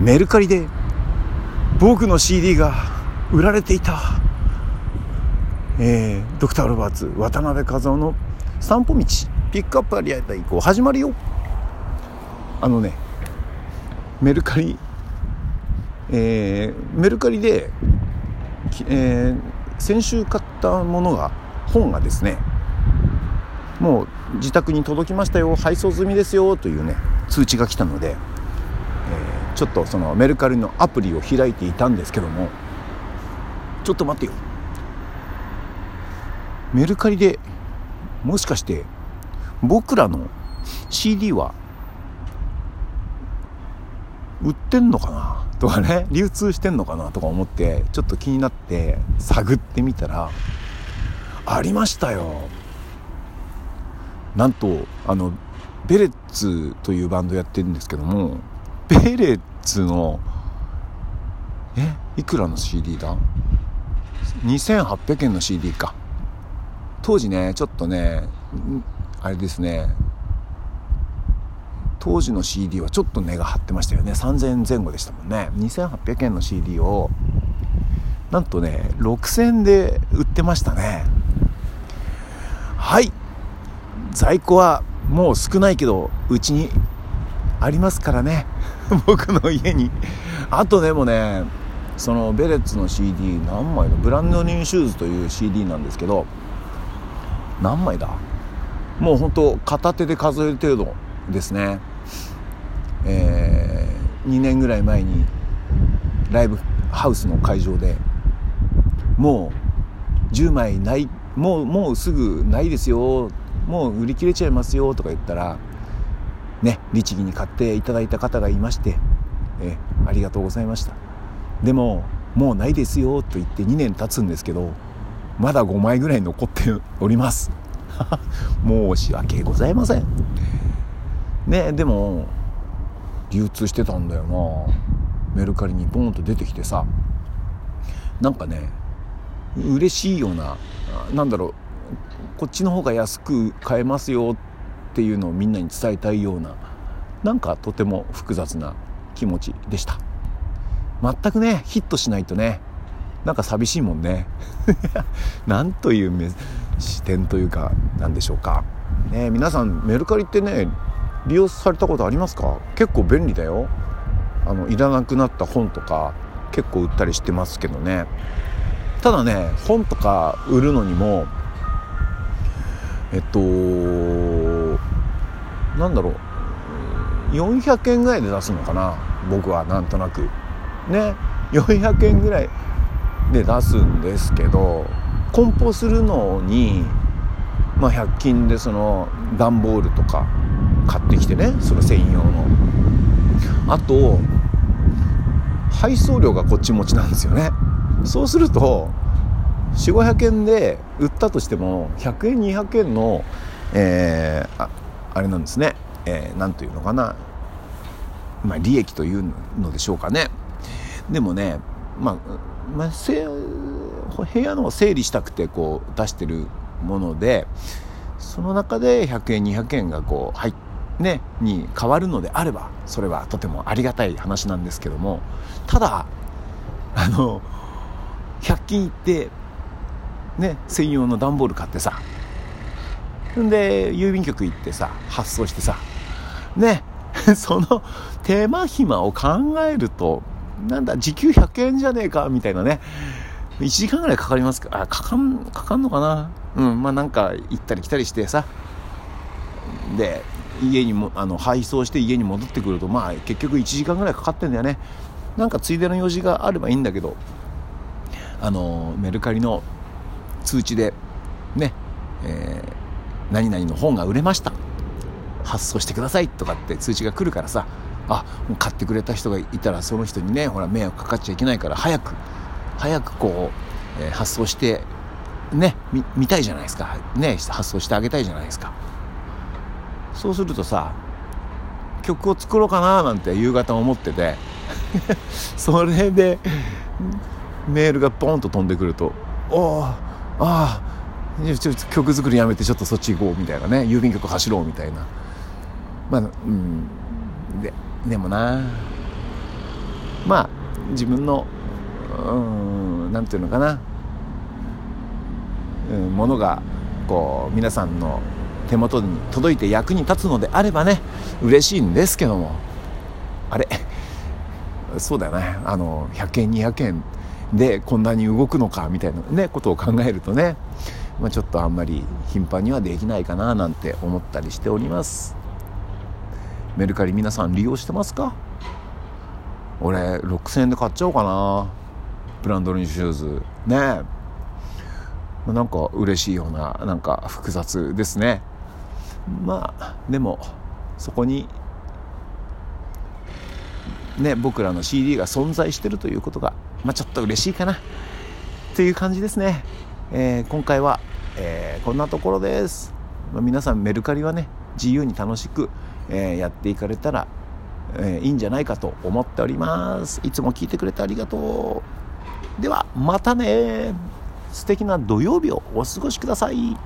メルカリで僕の CD が売られていた、えー、ドクター・ロバーツ渡辺和夫の散歩道ピックアップありあた以降始まるよ。あのねメルカリえー、メルカリで、えー、先週買ったものが本がですねもう自宅に届きましたよ配送済みですよというね通知が来たので、ちょっとそのメルカリのアプリを開いていたんですけどもちょっと待ってよ。メルカリでもしかして僕らの CD は売ってんのかなとかね 流通してんのかなとか思ってちょっと気になって探ってみたらありましたよ。なんとあのベレッツというバンドやってるんですけどもベレッツのえいくらの CD だ？2800円の CD か。当時ねちょっとねあれですね。当時の CD はちょっと値が張ってましたよね。3000円前後でしたもんね。2800円の CD をなんとね6000円で売ってましたね。はい。在庫はもう少ないけどうちにありますからね。僕の家に。あとでもねそのベレッツの CD 何枚のブランドニューシューズという CD なんですけど何枚だ？もうほんと片手で数える程度ですね。えー、2年ぐらい前にライブハウスの会場でもう10枚ないもうもうすぐないですよ。もう売り切れちゃいますよとか言ったらね律儀に買っていただいた方がいましてえありがとうございました。でももうないですよと言って2年経つんですけどまだ5枚ぐらい残っております。申し訳ございません。ねでも流通してたんだよな。メルカリにボンと出てきてさ。なんかね嬉しいようななんだろうこっちの方が安く買えますよっっていうのをみんなに伝えたいようななんかとても複雑な気持ちでした。全くねヒットしないとねなんか寂しいもんね。なんという視点というかなんでしょうか。ね皆さんメルカリってね利用されたことありますか？結構便利だよ。あのいらなくなった本とか結構売ったりしてますけどね。ただね本とか売るのにもえっとなんだろう。400円ぐらいで出すのかな。僕はなんとなく。ね。400円ぐらいで出すんですけど梱包するのにまあ100均でその段ボールとか買ってきてね。それ専用の。あと配送料がこっち持ちなんですよね。そうすると4500円で売ったとしても100円200円のえー、あれなんですね。えー、ていうのかな。まあ利益というのでしょうかね。でもねまあ、まあ、部屋の整理したくてこう出してるものでその中で100円200円がこう入ってね、に変わるのであればそれはとてもありがたい話なんですけども。ただあの100均行ってね専用の段ボール買ってさで郵便局行ってさ発送してさね その手間暇を考えるとなんだ時給100円じゃねえかみたいなね1時間ぐらいかかりますかあかかんかかんのかな？うんまあなんか行ったり来たりしてさで家にもあの配送して家に戻ってくるとまあ結局1時間ぐらいかかってんだよね。なんかついでの用事があればいいんだけどあのメルカリの通知でね、えー、何々の本が売れました。発送してくださいとかって通知が来るからさ。あもう買ってくれた人がいたらその人にねほら迷惑かかっちゃいけないから早く早くこう、えー、発送してね見たいじゃないですか。ね発送してあげたいじゃないですか。そうするとさ曲を作ろうかななんて夕方思ってて それでメールがポンと飛んでくると「おおああ曲作りやめてちょっとそっち行こう」みたいなね郵便局走ろうみたいな。まあうん。ででもな。まあ自分のうん何て言うのかな、うん、ものがこう皆さんの手元に届いて役に立つのであればね嬉しいんですけども。あれ？そうだよねあの100円200円でこんなに動くのかみたいなねことを考えるとね、まあ、ちょっとあんまり頻繁にはできないかななんて思ったりしております。メルカリ皆さん利用してますか？俺6000円で買っちゃおうかな。ブランドのシューズ。ねなんか嬉しいようななんか複雑ですね。まあでもそこにね僕らの CD が存在してるということが、まあ、ちょっと嬉しいかな。という感じですね、えー、今回は、えー、こんなところです、ま、皆さんメルカリはね自由に楽しく、えー、やっていかれたら、えいいんじゃないかと思っております。いつも聞いてくれてありがとう。ではまたね。素敵な土曜日をお過ごしください。